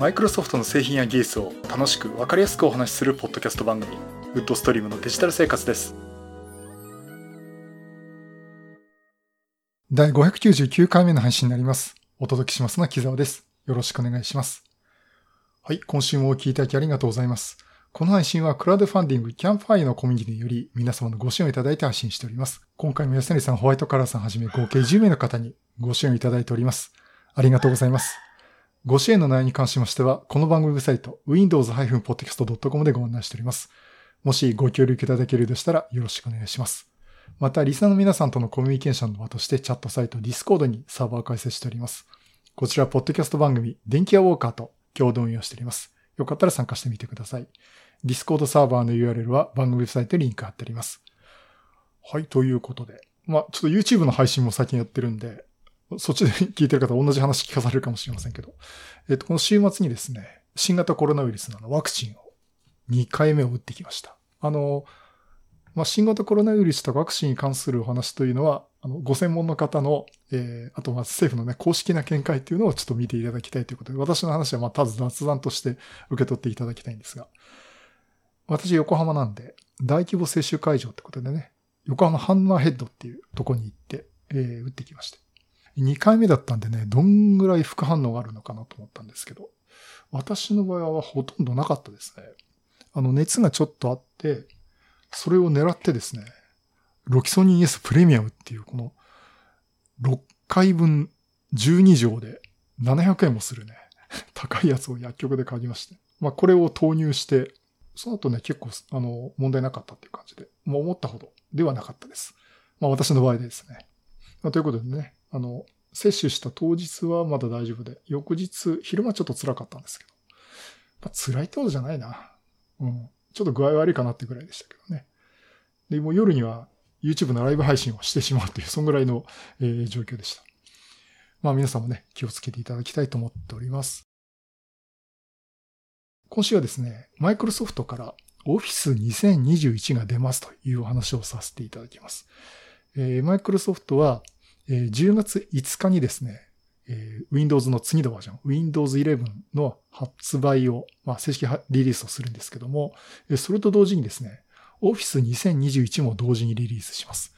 マイクロソフトの製品や技術を楽しく分かりやすくお話しするポッドキャスト番組ウッドストリームのデジタル生活です第599回目の配信になりますお届けしますのは木澤ですよろしくお願いしますはい今週もお聞きいただきありがとうございますこの配信はクラウドファンディングキャンファイのコミュニティにより皆様のご支援をいただいて配信しております。今回も安成さん、ホワイトカラーさんはじめ合計10名の方にご支援をいただいております。ありがとうございます。ご支援の内容に関しましては、この番組ウェブサイト、windows-podcast.com でご案内しております。もしご協力いただけるとしたらよろしくお願いします。また、リスナーの皆さんとのコミュニケーションの場としてチャットサイト Discord にサーバーを開設しております。こちら、ポッドキャスト番組、電気屋ウォーカーと共同運用しております。よかったら参加してみてください。Discord サーバーの URL は番組ウェブサイトにリンク貼ってあります。はい、ということで。まあ、ちょっと YouTube の配信も最近やってるんで、そっちで聞いてる方同じ話聞かされるかもしれませんけど、えっ、と、この週末にですね、新型コロナウイルスのワクチンを2回目を打ってきました。あの、まあ、新型コロナウイルスとワクチンに関するお話というのは、あの、ご専門の方の、えー、あと、ま、政府のね、公式な見解っていうのをちょっと見ていただきたいということで、私の話は、ま、たず雑談として受け取っていただきたいんですが、私、横浜なんで、大規模接種会場ってことでね、横浜ハンマーヘッドっていうとこに行って、えー、打ってきました。2回目だったんでね、どんぐらい副反応があるのかなと思ったんですけど、私の場合はほとんどなかったですね。あの、熱がちょっとあって、それを狙ってですね、ロキソニン S プレミアムっていうこの6回分12錠で700円もするね、高いやつを薬局で買いまして。まあこれを投入して、その後ね、結構、あの、問題なかったっていう感じで、もう思ったほどではなかったです。まあ私の場合でですね。まあ、ということでね、あの、接種した当日はまだ大丈夫で、翌日、昼間ちょっと辛かったんですけど。まあ、辛いってことじゃないな。うん。ちょっと具合悪いかなってぐらいでしたけどね。で、もう夜には YouTube のライブ配信をしてしまうという、そんぐらいの、えー、状況でした。まあ皆さんもね、気をつけていただきたいと思っております。今週はですね、マイクロソフトから Office 2021が出ますというお話をさせていただきます。えー、マイクロソフトはえ10月5日にですね、え Windows の次のバージョン、Windows 11の発売を、まあ、正式リリースをするんですけども、それと同時にですね、Office 2021も同時にリリースします。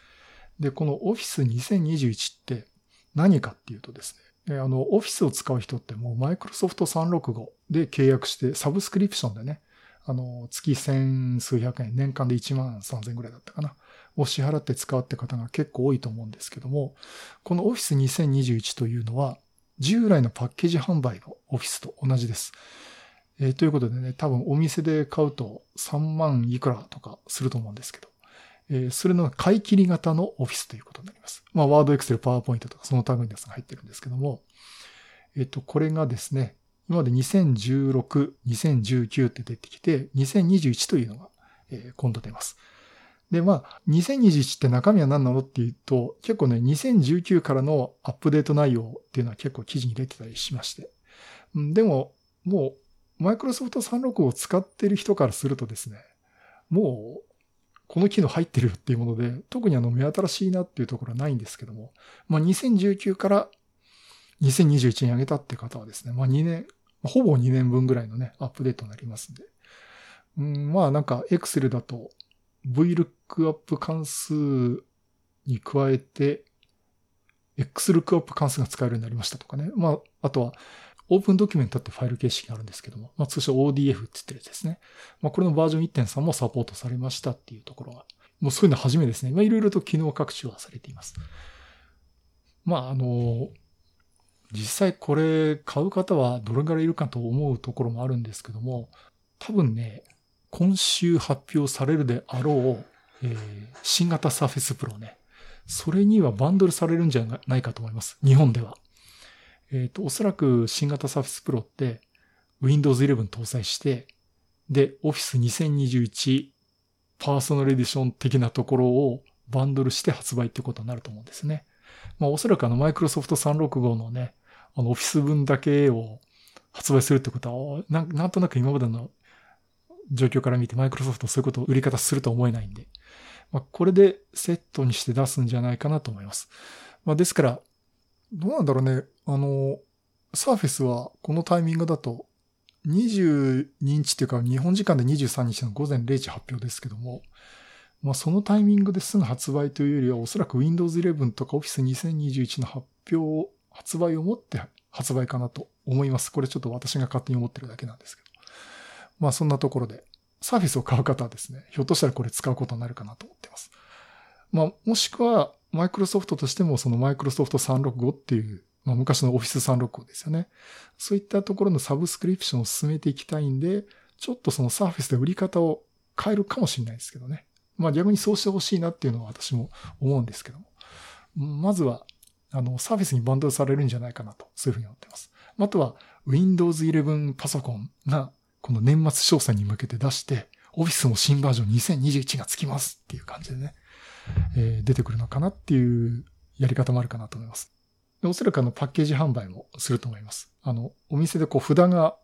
で、この Office 2021って何かっていうとですね、あの、Office を使う人ってもう Microsoft 365で契約してサブスクリプションでね、あの、月千数百円、年間で1万3000円ぐらいだったかな。を支払って使うって方が結構多いと思うんですけども、この Office 2021というのは、従来のパッケージ販売の Office と同じです。えー、ということでね、多分お店で買うと3万いくらとかすると思うんですけど、えー、それの買い切り型の Office ということになります。まあ、ワード、エクセル、パワーポイントとかその類のやつが入ってるんですけども、えっ、ー、と、これがですね、今まで2016、2019って出てきて、2021というのが、今度出ます。で、まあ、2021って中身は何なのっていうと、結構ね、2019からのアップデート内容っていうのは結構記事に出てたりしまして。でも、もう、マイクロソフト365を使ってる人からするとですね、もう、この機能入ってるっていうもので、特にあの目新しいなっていうところはないんですけども、まあ2019から2021に上げたって方はですね、まあ2年、ほぼ2年分ぐらいのね、アップデートになりますんで。うん、まあなんか Excel だと VLOOKUP 関数に加えて、XLOOKUP 関数が使えるようになりましたとかね。まあ、あとは、オープンドキュメントってファイル形式があるんですけども、まあ、通称 ODF って言ってるやつですね。まあ、これのバージョン1.3もサポートされましたっていうところは、もうそういうのは初めですね。まあ、いろいろと機能各種はされています。まあ、あの、実際これ買う方はどれぐらいいるかと思うところもあるんですけども、多分ね、今週発表されるであろう、えー、新型サーフェスプロね。それにはバンドルされるんじゃないかと思います。日本では。えっ、ー、と、おそらく新型サーフェスプロって Windows 11搭載して、で、Office 2021パーソナルエディション的なところをバンドルして発売ってことになると思うんですね。まあおそらくあの Microsoft 365のね、あの Office 分だけを発売するってことは、なんとなく今までの状況から見てマイクロソフトそういうことを売り方すると思えないんで、まあ、これでセットにして出すんじゃないかなと思います。まあ、ですから、どうなんだろうね。あの、サーフェスはこのタイミングだと22日っていうか日本時間で23日の午前0時発表ですけども、まあそのタイミングですぐ発売というよりはおそらく Windows 11とか Office 2021の発表を、発売をもって発売かなと思います。これちょっと私が勝手に思ってるだけなんですけど。まあそんなところで、サーフィスを買う方はですね、ひょっとしたらこれ使うことになるかなと思っています。まあもしくは、マイクロソフトとしてもそのマイクロソフト365っていうまあ、昔のオフィス365ですよね。そういったところのサブスクリプションを進めていきたいんで、ちょっとそのサーフィスで売り方を変えるかもしれないですけどね。まあ逆にそうしてほしいなっていうのは私も思うんですけども。まずは、あの、サーフィスにバンドされるんじゃないかなと、そういうふうに思っています。あとは、Windows 11パソコンが、この年末詳細に向けて出して、オフィスも新バージョン2021がつきますっていう感じでね、えー、出てくるのかなっていうやり方もあるかなと思います。おそらくあのパッケージ販売もすると思います。あの、お店でこう札が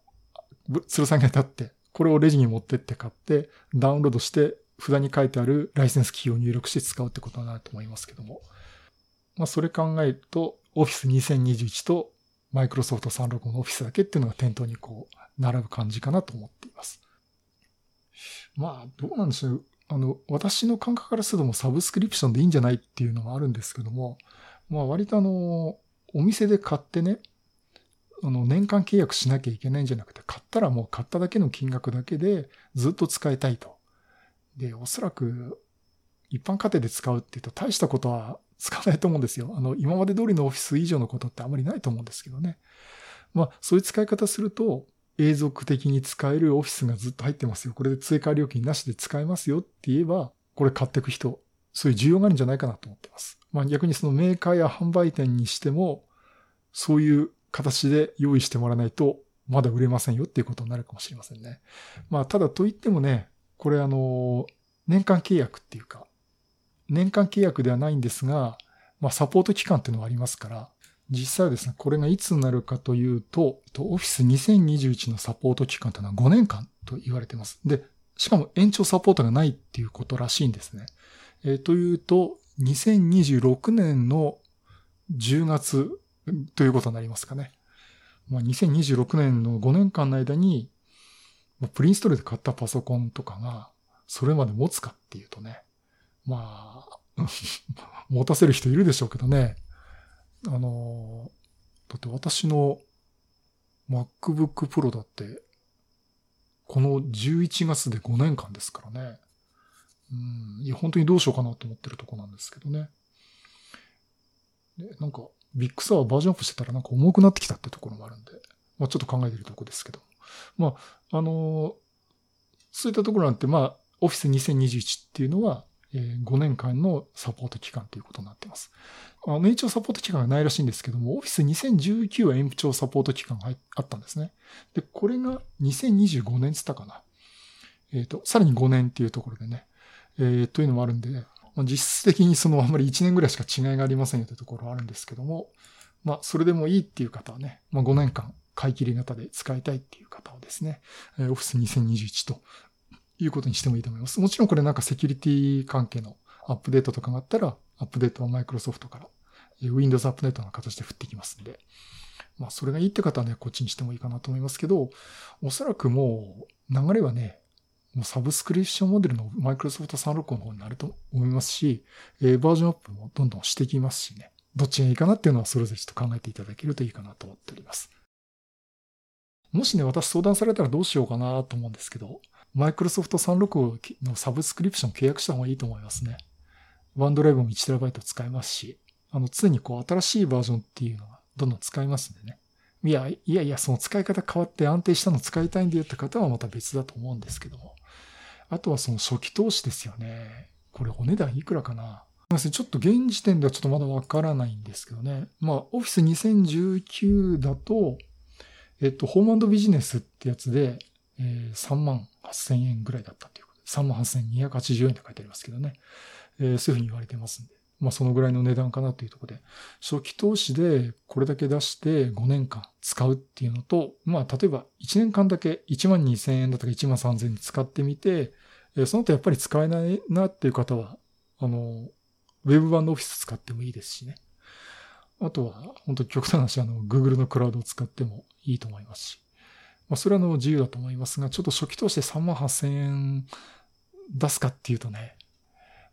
吊る下げてあって、これをレジに持ってって買って、ダウンロードして札に書いてあるライセンスキーを入力して使うってことになると思いますけども。まあそれ考えると、Office 2021と Microsoft 365の Office だけっていうのが店頭にこう、並ぶ感じかなと思っています。まあ、どうなんでしょう。あの、私の感覚からするともサブスクリプションでいいんじゃないっていうのがあるんですけども、まあ割とあの、お店で買ってね、あの、年間契約しなきゃいけないんじゃなくて、買ったらもう買っただけの金額だけでずっと使いたいと。で、おそらく、一般家庭で使うって言うと大したことは使わないと思うんですよ。あの、今まで通りのオフィス以上のことってあまりないと思うんですけどね。まあ、そういう使い方すると、永続的に使えるオフィスがずっと入ってますよ。これで追加料金なしで使えますよって言えば、これ買っていく人、そういう需要があるんじゃないかなと思ってます。まあ逆にそのメーカーや販売店にしても、そういう形で用意してもらわないと、まだ売れませんよっていうことになるかもしれませんね。まあただと言ってもね、これあの、年間契約っていうか、年間契約ではないんですが、まあサポート期間っていうのはありますから、実際はですね、これがいつになるかというと、オフィス2021のサポート期間というのは5年間と言われています。で、しかも延長サポートがないっていうことらしいんですね。えー、というと、2026年の10月ということになりますかね。まあ、2026年の5年間の間に、プリンストールで買ったパソコンとかが、それまで持つかっていうとね、まあ、持たせる人いるでしょうけどね。あの、だって私の MacBook Pro だって、この11月で5年間ですからね。うん、いや、本当にどうしようかなと思ってるとこなんですけどね。で、なんか、ビッグサーバージョンアップしてたらなんか重くなってきたってところもあるんで、まあちょっと考えてるとこですけど。まあ、あのー、そういったところなんて、まあ、オフィス2021っていうのは、5年間のサポート期間ということになっています。あの、延長サポート期間がないらしいんですけども、オフィス2019は延長サポート期間があったんですね。で、これが2025年つったかな。えっ、ー、と、さらに5年っていうところでね、えー、というのもあるんで、まあ、実質的にそのあんまり1年ぐらいしか違いがありませんよというところはあるんですけども、まあ、それでもいいっていう方はね、まあ、5年間買い切り型で使いたいっていう方はですね、オフィス2021ということにしてもいいと思います。もちろんこれなんかセキュリティ関係のアップデートとかがあったら、アップデートはマイクロソフトから Windows アップデートの形で降ってきますんで、まあそれがいいって方はね、こっちにしてもいいかなと思いますけど、おそらくもう流れはね、もうサブスクリプションモデルのマイクロソフト365の方になると思いますし、えー、バージョンアップもどんどんしてきますしね。どっちがいいかなっていうのはそれぞれちょっと考えていただけるといいかなと思っております。もしね、私相談されたらどうしようかなと思うんですけど、マイクロソフト365のサブスクリプション契約した方がいいと思いますね。ワンドライブも 1TB 使えますし、あの、常にこう新しいバージョンっていうのがどんどん使えますんでね。いや、いやいや、その使い方変わって安定したの使いたいんだよって方はまた別だと思うんですけども。あとはその初期投資ですよね。これお値段いくらかなすみませんちょっと現時点ではちょっとまだわからないんですけどね。まあ、オフィス2019だと、えっと、ホームビジネスってやつで、え、3万8000円ぐらいだったということで、3万8280円って書いてありますけどね。えー、そういうふうに言われてますんで。まあ、そのぐらいの値段かなというところで、初期投資でこれだけ出して5年間使うっていうのと、まあ、例えば1年間だけ1万2000円だとか1万3000円使ってみて、その後やっぱり使えないなっていう方は、あの、ウェブ版のオフィス使ってもいいですしね。あとは、本当極端な話、あの、Google のクラウドを使ってもいいと思いますし。まあ、それはの自由だと思いますが、ちょっと初期投資で3万8000円出すかっていうとね、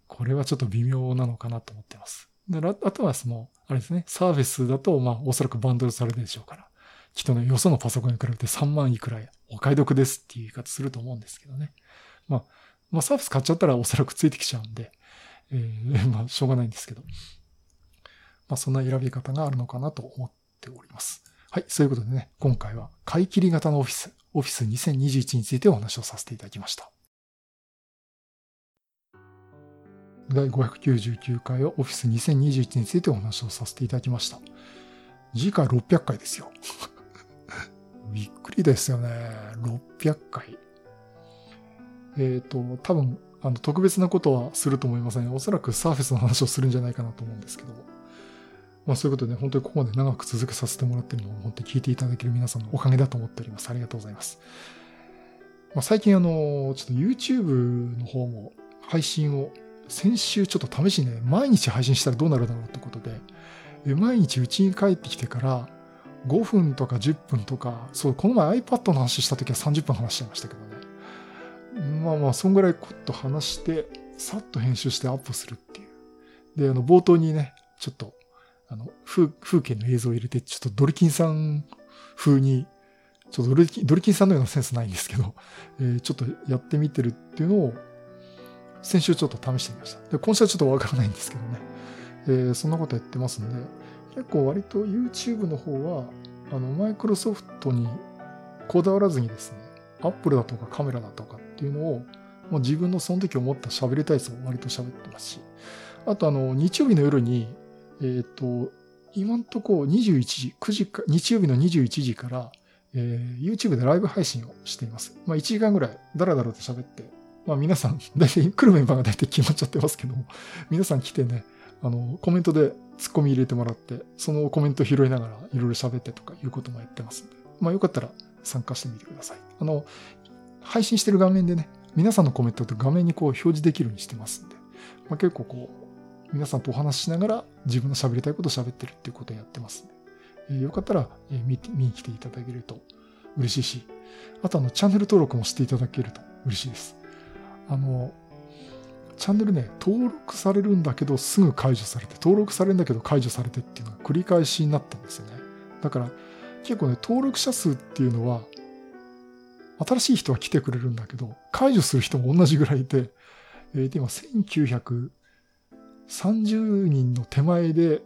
これはちょっと微妙なのかなと思ってます。であとはその、あれですね、サーフェスだと、まあ、おそらくバンドルされるでしょうから、きっとね、よそのパソコンに比べて3万いくらお買い得ですっていう言い方すると思うんですけどね。まあ、まあ、サーフェス買っちゃったらおそらくついてきちゃうんで、えー、まあ、しょうがないんですけど。まあ、そんな選び方があるのかなと思っております。はい。そういうことでね、今回は買い切り型のオフィス、オフィス2021についてお話をさせていただきました。第599回はオフィス2021についてお話をさせていただきました。次回600回ですよ。びっくりですよね。600回。えっ、ー、と、多分、あの、特別なことはすると思いません、おそらくサーフェスの話をするんじゃないかなと思うんですけども。まあそういうことで、本当にここまで長く続けさせてもらってるのを本当に聞いていただける皆さんのおかげだと思っております。ありがとうございます。まあ、最近あの、ちょっと YouTube の方も配信を先週ちょっと試しにね、毎日配信したらどうなるだろうってことで、毎日家に帰ってきてから5分とか10分とか、そう、この前 iPad の話した時は30分話しちゃいましたけどね。まあまあ、そんぐらいこっと話して、さっと編集してアップするっていう。で、あの、冒頭にね、ちょっと、あの、風風景の映像を入れて、ちょっとドリキンさん風に、ちょっとドリキンドリキンさんのようなセンスないんですけど、えー、ちょっとやってみてるっていうのを、先週ちょっと試してみました。で、今週はちょっとわからないんですけどね。えー、そんなことやってますんで、結構割と YouTube の方は、あの、マイクロソフトにこだわらずにですね、Apple だとかカメラだとかっていうのを、もう自分のその時思った喋りたいやつを割と喋ってますし、あとあの、日曜日の夜に、えっ、ー、と、今んとこ21時、9時か、日曜日の21時から、えー、YouTube でライブ配信をしています。まあ1時間ぐらいダラダラと喋ってまあ皆さん、大体来るメンバーが大体決まっちゃってますけども、皆さん来てね、あの、コメントでツッコミ入れてもらって、そのコメント拾いながらいろいろ喋ってとかいうこともやってますんで、まあよかったら参加してみてください。あの、配信してる画面でね、皆さんのコメントって画面にこう表示できるようにしてますんで、まあ結構こう、皆さんとお話ししながら自分の喋りたいことを喋ってるっていうことをやってます、よかったら、えー、見、に来ていただけると嬉しいし、あとあの、チャンネル登録もしていただけると嬉しいです。あの、チャンネルね、登録されるんだけどすぐ解除されて、登録されるんだけど解除されてっていうのが繰り返しになったんですよね。だから結構ね、登録者数っていうのは、新しい人は来てくれるんだけど、解除する人も同じぐらいいて、えー、今30人の手前で、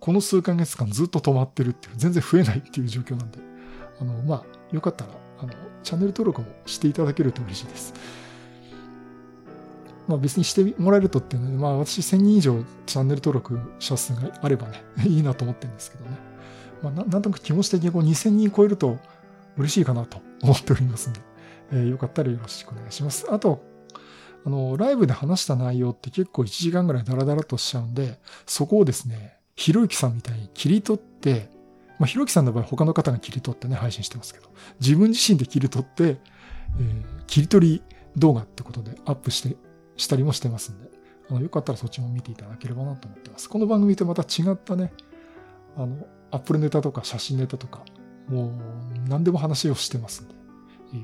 この数ヶ月間ずっと止まってるっていう、全然増えないっていう状況なんで、あの、まあ、よかったら、あの、チャンネル登録もしていただけると嬉しいです。まあ別にしてもらえるとっていうので、まあ私1000人以上チャンネル登録者数があればね、いいなと思ってるんですけどね。まあなんとなく気持ち的にこう2000人超えると嬉しいかなと思っておりますんで、えー、よかったらよろしくお願いします。あと、あの、ライブで話した内容って結構1時間ぐらいダラダラとしちゃうんで、そこをですね、ひろゆきさんみたいに切り取って、まあ、ひろゆきさんの場合他の方が切り取ってね、配信してますけど、自分自身で切り取って、えー、切り取り動画ってことでアップしてしたりもしてますんで、あの、よかったらそっちも見ていただければなと思ってます。この番組とまた違ったね、あの、アップルネタとか写真ネタとか、もう何でも話をしてますんで、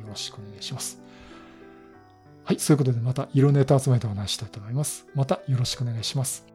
よろしくお願いします。はい、そういうことでまた色ネタ集めてお話したいと思います。またよろしくお願いします。